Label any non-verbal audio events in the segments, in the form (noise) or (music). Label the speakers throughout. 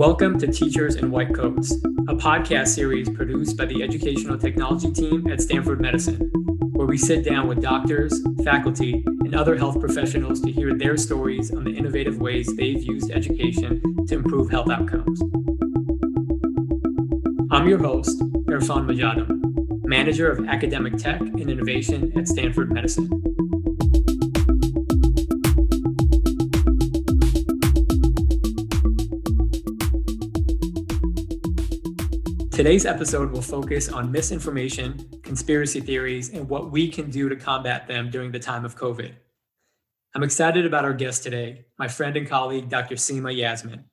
Speaker 1: Welcome to Teachers in White Coats, a podcast series produced by the Educational Technology team at Stanford Medicine, where we sit down with doctors, faculty, and other health professionals to hear their stories on the innovative ways they've used education to improve health outcomes. I'm your host, Irfan Majadam, Manager of Academic Tech and Innovation at Stanford Medicine. Today's episode will focus on misinformation, conspiracy theories, and what we can do to combat them during the time of COVID. I'm excited about our guest today, my friend and colleague, Dr. Seema Yasmin.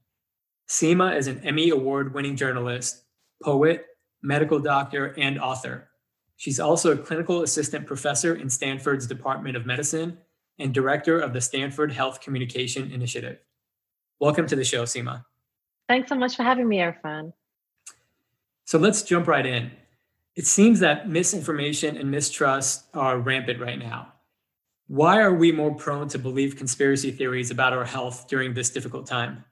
Speaker 1: Seema is an Emmy Award winning journalist, poet, medical doctor, and author. She's also a clinical assistant professor in Stanford's Department of Medicine and director of the Stanford Health Communication Initiative. Welcome to the show, Seema.
Speaker 2: Thanks so much for having me, Irfan.
Speaker 1: So let's jump right in. It seems that misinformation and mistrust are rampant right now. Why are we more prone to believe conspiracy theories about our health during this difficult time?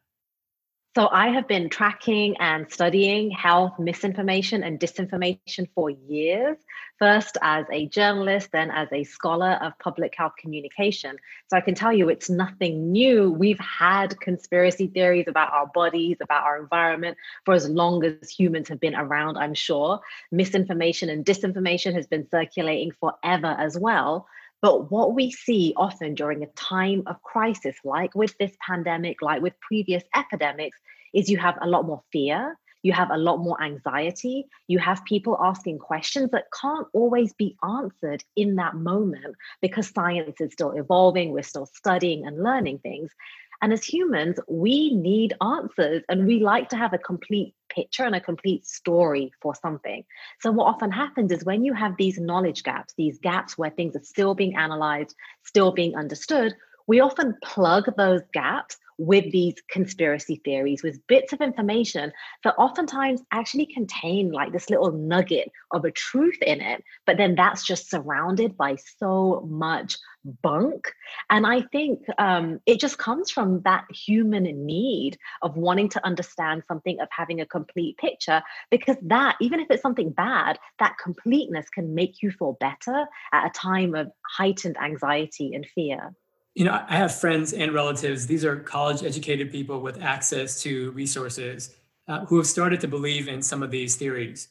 Speaker 2: So, I have been tracking and studying health misinformation and disinformation for years, first as a journalist, then as a scholar of public health communication. So, I can tell you it's nothing new. We've had conspiracy theories about our bodies, about our environment for as long as humans have been around, I'm sure. Misinformation and disinformation has been circulating forever as well. But what we see often during a time of crisis, like with this pandemic, like with previous epidemics, is you have a lot more fear, you have a lot more anxiety, you have people asking questions that can't always be answered in that moment because science is still evolving, we're still studying and learning things. And as humans, we need answers and we like to have a complete picture and a complete story for something. So, what often happens is when you have these knowledge gaps, these gaps where things are still being analyzed, still being understood, we often plug those gaps with these conspiracy theories, with bits of information that oftentimes actually contain like this little nugget of a truth in it, but then that's just surrounded by so much bunk. And I think um, it just comes from that human need of wanting to understand something, of having a complete picture, because that, even if it's something bad, that completeness can make you feel better at a time of heightened anxiety and fear
Speaker 1: you know i have friends and relatives these are college educated people with access to resources uh, who have started to believe in some of these theories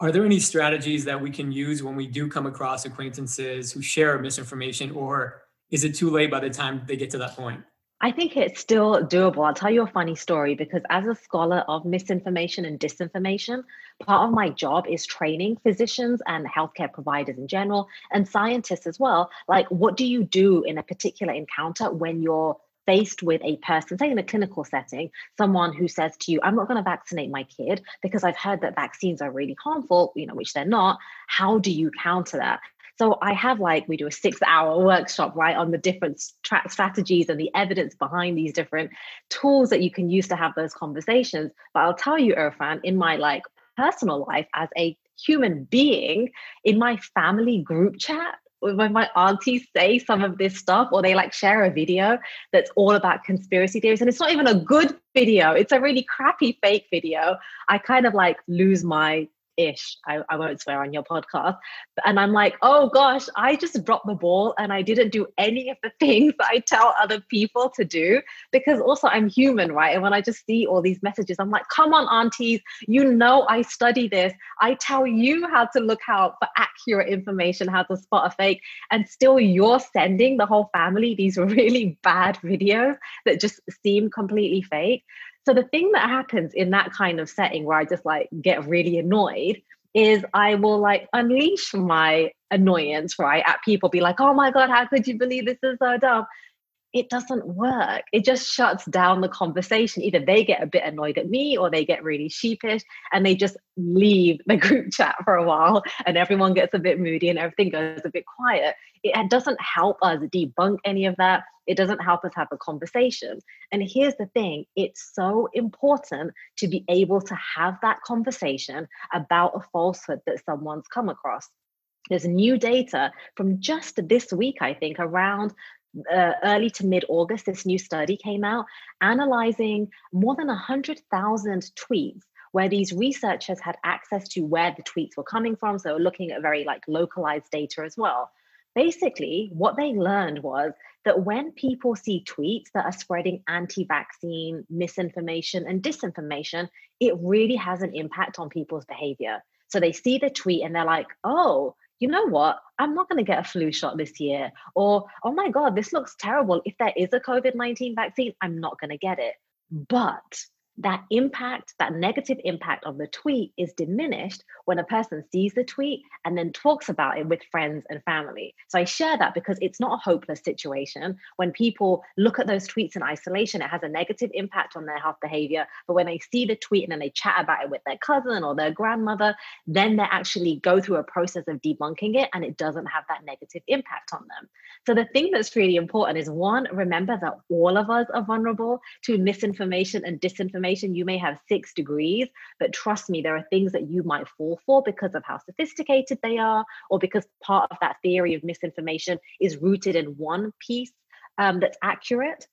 Speaker 1: are there any strategies that we can use when we do come across acquaintances who share misinformation or is it too late by the time they get to that point
Speaker 2: I think it's still doable. I'll tell you a funny story because, as a scholar of misinformation and disinformation, part of my job is training physicians and healthcare providers in general and scientists as well. Like, what do you do in a particular encounter when you're faced with a person, say in a clinical setting, someone who says to you, I'm not going to vaccinate my kid because I've heard that vaccines are really harmful, you know, which they're not. How do you counter that? So I have like, we do a six hour workshop, right, on the different tra- strategies and the evidence behind these different tools that you can use to have those conversations. But I'll tell you, Irfan, in my like personal life as a human being, in my family group chat, when my aunties say some of this stuff or they like share a video that's all about conspiracy theories and it's not even a good video it's a really crappy fake video i kind of like lose my ish. I, I won't swear on your podcast. And I'm like, oh gosh, I just dropped the ball and I didn't do any of the (laughs) things I tell other people to do because also I'm human, right? And when I just see all these messages, I'm like, come on, aunties, you know I study this. I tell you how to look out for accurate information, how to spot a fake. And still you're sending the whole family these (laughs) really bad videos that just seem completely fake. So the thing that happens in that kind of setting where I just like get really annoyed is I will like unleash my annoyance, right, at people, be like, oh my God, how could you believe this is so dumb? It doesn't work. It just shuts down the conversation. Either they get a bit annoyed at me or they get really sheepish and they just leave the (laughs) group chat for a while and everyone gets a bit moody and everything goes a bit quiet. It doesn't help us debunk any of that. It doesn't help us have a conversation. And here's the thing it's so important to be able to have that conversation about a falsehood that someone's come across. There's new data from just this week, I think, around uh, early to mid August, this new study came out analyzing more than 100,000 tweets where these researchers had access to where the tweets were coming from. So looking at very like localized data as well. Basically, what they learned was that when people see tweets that are spreading anti vaccine misinformation and disinformation, it really has an impact on people's behavior. So they see the tweet and they're like, oh, you know what? I'm not going to get a flu shot this year. Or, oh my God, this looks terrible. If there is a COVID 19 vaccine, I'm not going to get it. But that impact, that negative impact of the tweet is diminished when a person sees the tweet and then talks about it with friends and family. So I share that because it's not a hopeless situation. When people look at those tweets in isolation, it has a negative impact on their health behavior. But when they see the tweet and then they chat about it with their cousin or their grandmother, then they actually go through a process of debunking it and it doesn't have that negative impact on them. So the thing that's really important is one, remember that all of us are vulnerable to misinformation and disinformation information. You may have six degrees, but trust me, there are things that you might fall for because of how sophisticated they are, or because part of that theory of misinformation is rooted in one piece um, that's accurate.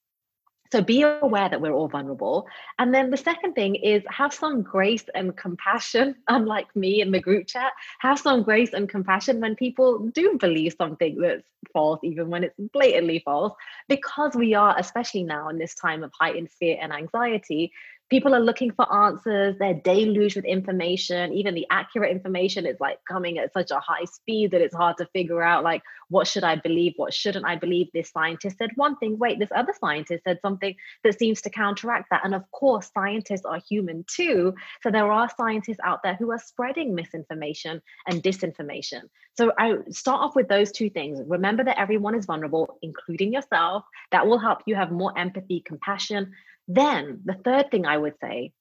Speaker 2: So be aware that we're all vulnerable. And then the second thing is have some grace and compassion, (laughs) unlike me in the group chat, have some grace and compassion when people do believe something that's false, even when it's blatantly false, because we are, especially now in this time of heightened fear and anxiety, people are looking for answers. They're deluged with information. Even the accurate information is like coming at such a high speed that it's hard to figure out like what should i believe what shouldn't i believe? This scientist said one thing. Wait this other scientist said something that seems to counteract that. And of course scientists are human too. So there are scientists out there who are spreading misinformation and disinformation. So i start off with those two things. Remember that everyone is vulnerable including yourself. That will help you have more empathy compassion then, the third thing I would say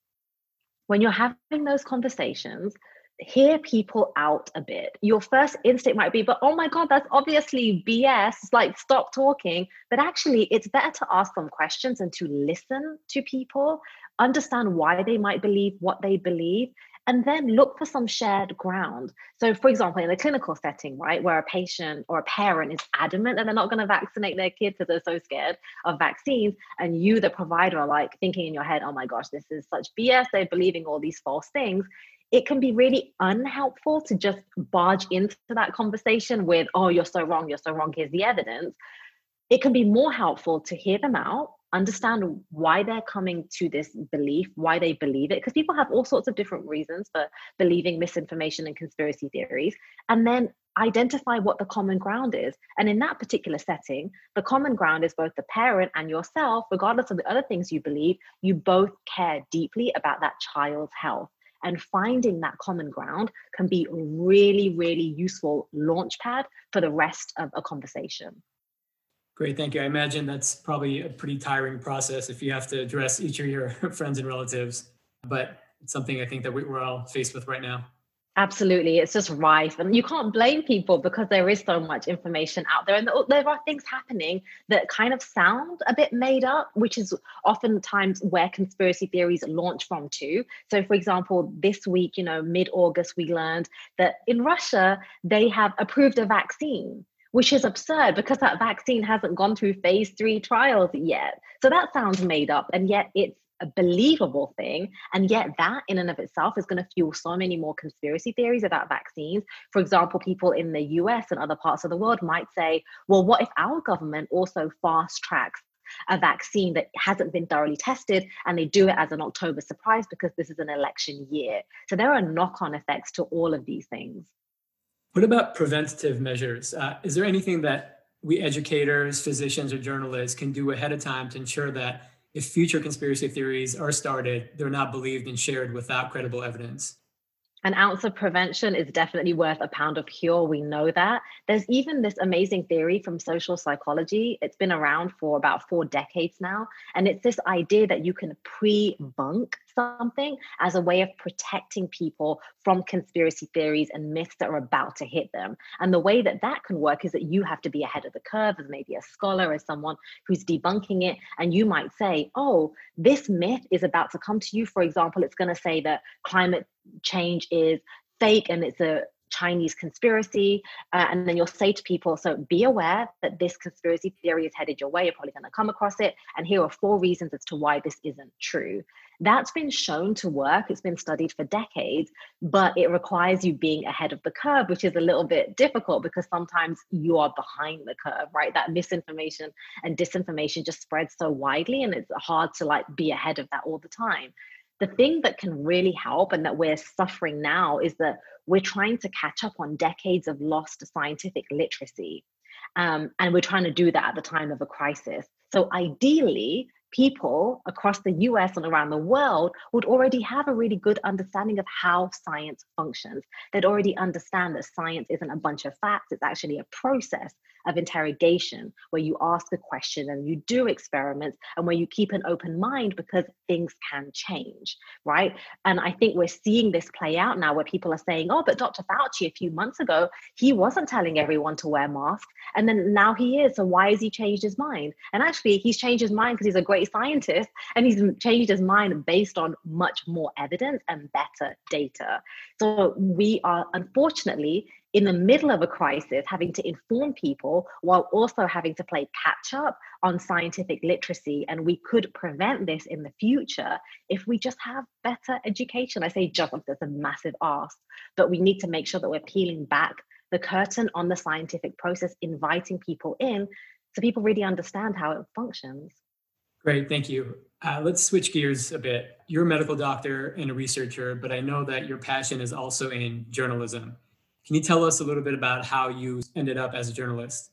Speaker 2: when you're having those conversations, hear people out a bit. Your first instinct might be, but oh my God, that's obviously BS. Like, stop talking. But actually, it's better to ask them questions and to listen to people, understand why they might believe what they believe, and then look for some shared ground. So, for example, in a clinical setting, right, where a patient or a parent is adamant that they're not going to vaccinate their kids because they're so scared of vaccines, and you, the provider, are like thinking in your head, oh my gosh, this is such BS, they're believing all these false things. It can be really unhelpful to just barge into that conversation with, oh, you're so wrong, you're so wrong, here's the evidence. It can be more helpful to hear them out understand why they're coming to this belief, why they believe it, because people have all sorts of different reasons for believing misinformation and conspiracy theories, and then identify what the common ground is. And in that particular setting, the common ground is both the parent and yourself, regardless of the other things you believe, you both care deeply about that child's health. And finding that common ground can be really, really useful launch pad for the rest of a conversation.
Speaker 1: Great, thank you. I imagine that's probably a pretty tiring process if you have to address each of your (laughs) friends and relatives, but it's something I think that we're all faced with right now.
Speaker 2: Absolutely, it's just rife, and you can't blame people because there is so much information out there, and there are things happening that kind of sound a bit made up, which is oftentimes where conspiracy theories launch from too. So, for example, this week, you know, mid-August, we learned that in Russia they have approved a vaccine which is absurd because that vaccine hasn't gone through phase three trials yet. So that sounds made up, and yet it's a believable thing. And yet, that in and of itself is going to fuel so many more conspiracy theories about vaccines. For example, people in the US and other parts of the world might say, well, what if our government also fast tracks a vaccine that hasn't been thoroughly tested and they do it as an October surprise because this is an election year? So there are knock on effects to all of these things.
Speaker 1: What about preventative measures? Uh, is there anything that we educators, physicians, or journalists can do ahead of time to ensure that if future conspiracy theories are started, they're not believed and shared without credible evidence?
Speaker 2: An ounce of prevention is definitely worth a pound of cure. We know that. There's even this amazing theory from social psychology. It's been around for about four decades now. And it's this idea that you can pre bunk something as a way of protecting people from conspiracy theories and myths that are about to hit them. And the way that that can work is that you have to be ahead of the curve as maybe a scholar, as someone who's debunking it. And you might say, oh, this myth is about to come to you. For example, it's going to say that climate change is fake and it's a Chinese conspiracy. Uh, and then you'll say to people, so be aware that this conspiracy theory is headed your way. You're probably going to come across it. And here are four reasons as to why this isn't true. That's been shown to work. It's been studied for decades, but it requires you being ahead of the curve, which is a little bit difficult because sometimes you are behind the curve, right? That misinformation and disinformation just spreads so widely, and it's hard to like be ahead of that all the time. The thing that can really help and that we're suffering now is that we're trying to catch up on decades of lost scientific literacy. Um, and we're trying to do that at the time of a crisis. So, ideally, people across the US and around the world would already have a really good understanding of how science functions. They'd already understand that science isn't a bunch of facts, it's actually a process of interrogation where you ask a question and you do experiments and where you keep an open mind because things can change, right? And I think we're seeing this play out now where people are saying, oh, but Dr. Fauci a few months ago, he wasn't telling everyone to wear masks. And then now he is. So why has he changed his mind? And actually, he's changed his mind because he's a great scientist and he's changed his mind based on much more evidence and better data. So we are unfortunately in the middle of a crisis having to inform people while also having to play catch up on scientific literacy. And we could prevent this in the future if we just have better education. I say just, that's a massive ask, but we need to make sure that we're peeling back the curtain on the scientific process, inviting people in so people really understand how it functions.
Speaker 1: Great, thank you. Uh, let's switch gears a bit. You're a medical doctor and a researcher, but I know that your passion is also in journalism. Can you tell us a little bit about how you ended up as a journalist?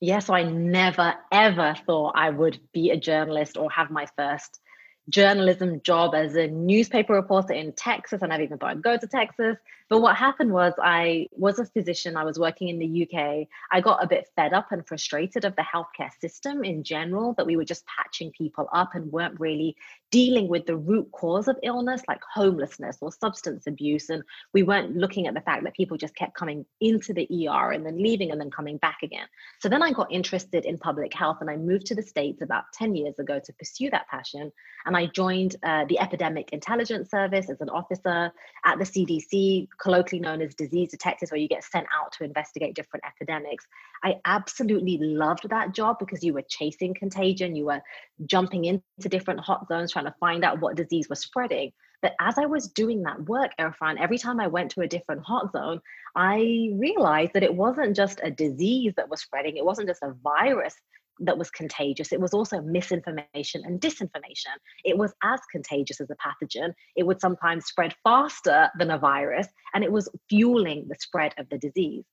Speaker 2: Yeah, so I never, ever thought I would be a journalist or have my first journalism job as a newspaper reporter in Texas. And I've even thought I'd go to Texas. But what happened was I was a physician, I was working in the UK. I got a bit fed up and frustrated of the healthcare system in general, that we were just patching people up and weren't really dealing with the root cause of illness, like homelessness or substance abuse. And we weren't looking at the fact that people just kept coming into the ER and then leaving and then coming back again. So then I got interested in public health and I moved to the States about 10 years ago to pursue that passion. And I joined uh, the Epidemic Intelligence Service as an officer at the CDC, colloquially known as disease detectives, where you get sent out to investigate different epidemics. I absolutely loved that job because you were chasing contagion, you were jumping into different hot zones, trying to find out what disease was spreading. But as I was doing that work, Irfan, every time I went to a different hot zone, I realized that it wasn't just a disease that was spreading, it wasn't just a virus that was contagious. It was also misinformation and disinformation. It was as contagious as a pathogen. It would sometimes spread faster than a virus, and it was fueling the spread of the disease.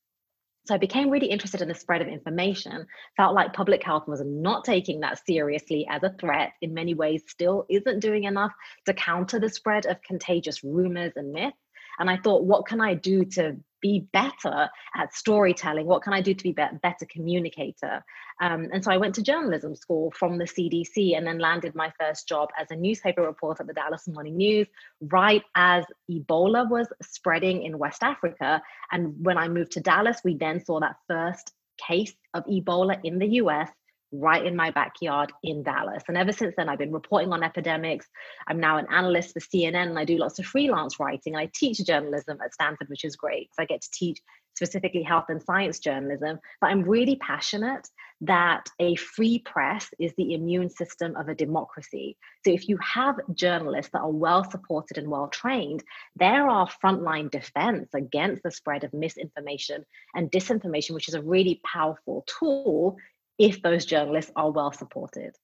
Speaker 2: So I became really interested in the spread of information, felt like public health was not taking that seriously as a threat, in many ways, still isn't doing enough to counter the spread of contagious rumors and myths. And I thought, what can I do to be better at storytelling? What can I do to be a better communicator? Um, and so I went to journalism school from the CDC and then landed my first job as a newspaper reporter at the Dallas Morning News right as Ebola was spreading in West Africa. And when I moved to Dallas, we then saw that first case of Ebola in the US right in my backyard in Dallas. And ever since then, I've been reporting on epidemics. I'm now an analyst for CNN and I do lots of freelance writing. I teach journalism at Stanford, which is great. So I get to teach specifically health and science journalism. But I'm really passionate that a free press is the immune system of a democracy. So if you have journalists that are well supported and well trained, they're our frontline defense against the spread of misinformation and disinformation, which is a really powerful tool if those journalists are well supported.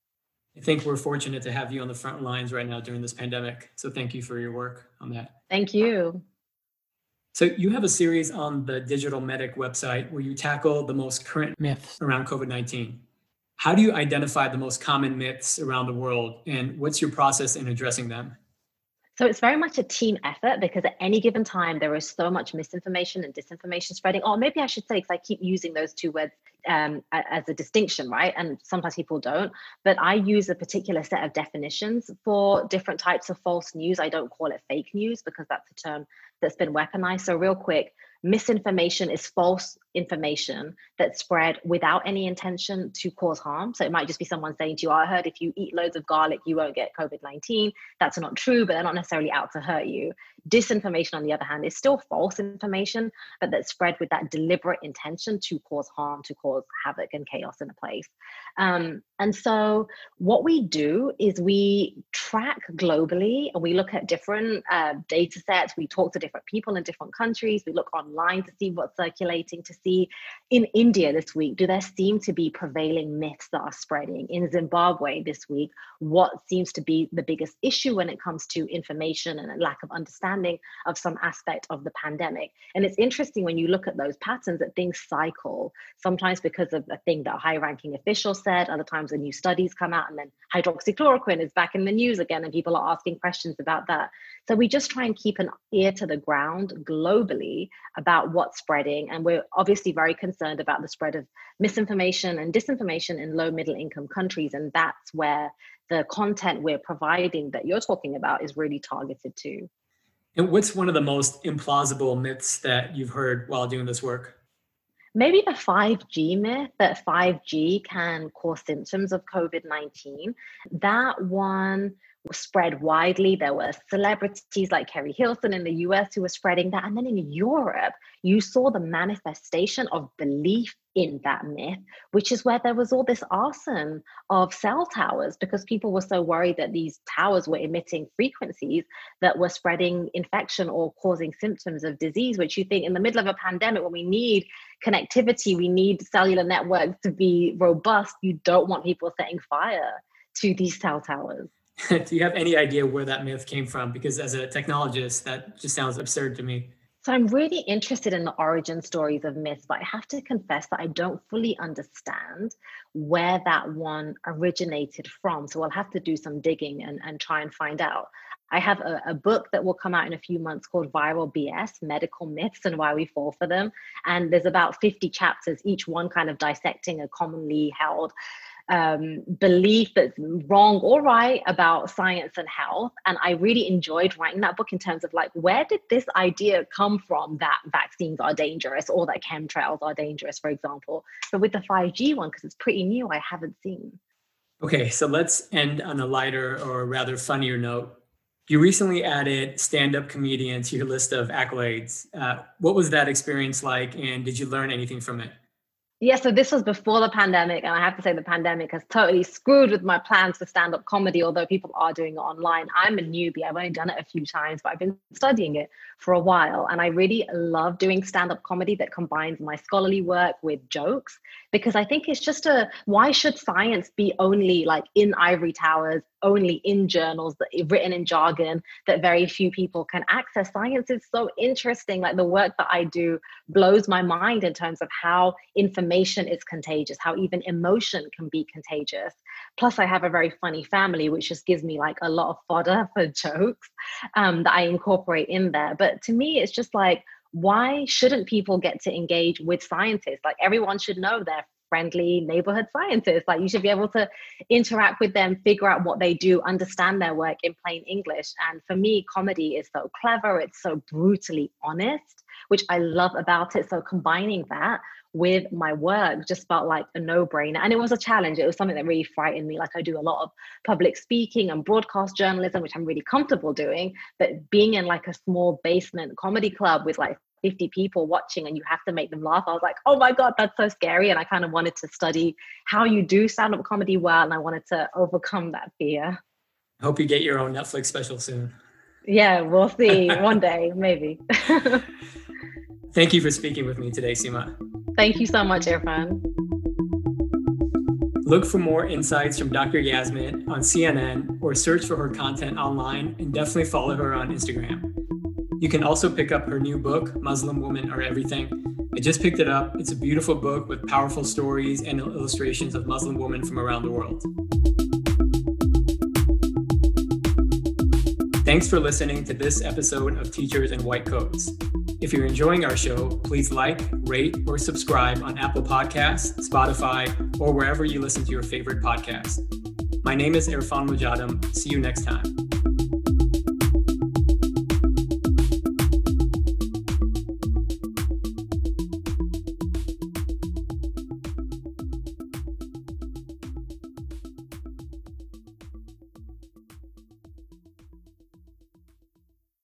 Speaker 1: I think we're fortunate to have you on the front lines right now during this pandemic. So thank you for your work on that.
Speaker 2: Thank you.
Speaker 1: So you have a series on the Digital Medic website where you tackle the most current myths around COVID-19. How do you identify the most common myths around the world and what's your process in addressing them?
Speaker 2: So it's very much a team effort because at any given time there is so much misinformation and disinformation spreading. Or maybe I should say, because I keep using those two words um, as a distinction, right? And sometimes people don't. But I use a particular set of definitions for different types of false news. I don't call it fake news because that's a term that's been weaponized. So real quick, misinformation is false information that's spread without any intention to cause harm. So it might just be someone saying to you, oh, I heard if you eat loads of garlic, you won't get COVID 19. That's not true, but they're not necessarily out to hurt you. Disinformation, on the other hand, is still false information, but that's spread with that deliberate intention to cause harm, to cause havoc and chaos in a place. Um, and so what we do is we track globally and we look at different uh, data sets. We talk to different people in different countries. We look online to see what's circulating, to see in India this week, do there seem to be prevailing myths that are spreading? In Zimbabwe this week, what seems to be the biggest issue when it comes to information and a lack of understanding of some aspect of the pandemic? And it's interesting when you look at those patterns that things cycle, sometimes because of a thing that a high ranking official said, other times the new studies come out, and then hydroxychloroquine is back in the news again, and people are asking questions about that. So we just try and keep an ear to the ground globally about what's spreading. And we're obviously very concerned about the spread of misinformation and disinformation in low middle income countries. And that's where the content we're providing that you're talking about is really targeted to.
Speaker 1: And what's one of the most implausible myths that you've heard while doing this work?
Speaker 2: Maybe the 5G myth that 5G can cause symptoms of COVID 19. That one spread widely. There were celebrities like Keri Hilson in the US who were spreading that. And then in Europe, you saw the manifestation of belief in that myth, which is where there was all this arson of cell towers because people were so worried that these towers were emitting frequencies that were spreading infection or causing symptoms of disease, which you think in the middle of a pandemic when we need connectivity, we need cellular networks to be robust, you don't want people setting fire to these cell towers. (laughs)
Speaker 1: do you have any idea where that myth came from? Because as a technologist, that just sounds absurd to me.
Speaker 2: So I'm really interested in the origin stories of myths, but I have to confess that I don't fully understand where that one originated from. So I'll have to do some digging and, and try and find out. I have a, a, book that will come out in a few months called Viral BS Medical Myths and Why We Fall for Them. And there's about 50 chapters, each one kind of dissecting a commonly held um, belief that's wrong or right about science and health. And I really enjoyed writing that book in terms of like, where did this idea come from that vaccines are dangerous or that chemtrails are dangerous, for example? But with the 5G one, because it's pretty new, I haven't seen.
Speaker 1: Okay, so let's end on a lighter or rather funnier note. You recently added stand up comedian to your list of accolades. Uh, what was that experience like, and did you learn anything from it?
Speaker 2: Yeah, so this was before the pandemic, and I have to say the pandemic has totally screwed with my plans for stand-up comedy. Although people are doing it online, I'm a newbie. I've only done it a few times, but I've been studying it for a while, and I really love doing stand-up comedy that combines my scholarly work with jokes because I think it's just a why should science be only like in ivory towers only in journals that written in jargon that very few people can access. Science is so interesting. Like the work that I do blows my mind in terms of how information is contagious, how even emotion can be contagious. Plus, I have a very funny family, which just gives me like a lot of fodder (laughs) for jokes um, that I incorporate in there. But to me, it's just like, why shouldn't people get to engage with scientists? Like everyone should know their friendly neighborhood scientists. Like you should be able to interact with them, figure out what they do, understand their work in plain English. And for me, comedy is so clever, it's so brutally honest, which I love about it. So combining that with my work just felt like a no-brainer and it was a challenge it was something that really frightened me like i do a lot of public speaking and broadcast journalism which i'm really comfortable doing but being in like a small basement comedy club with like 50 people watching and you have to make them laugh. I was like, oh my God, that's so scary. And I kind of wanted to study how you do stand up comedy well. And I wanted to overcome that fear.
Speaker 1: I hope you get your own Netflix special soon.
Speaker 2: Yeah, we'll see. (laughs) One day, maybe. (laughs)
Speaker 1: Thank you for speaking with me today, Seema.
Speaker 2: Thank you so much, Irfan.
Speaker 1: Look for more insights from Dr. Yasmin on CNN or search for her content online and definitely follow her on Instagram. You can also pick up her new book, Muslim Women Are Everything. I just picked it up. It's a beautiful book with powerful stories and illustrations of Muslim women from around the world. Thanks for listening to this episode of Teachers in White Coats. If you're enjoying our show, please like, rate, or subscribe on Apple Podcasts, Spotify, or wherever you listen to your favorite podcast. My name is Irfan Mujadam. See you next time.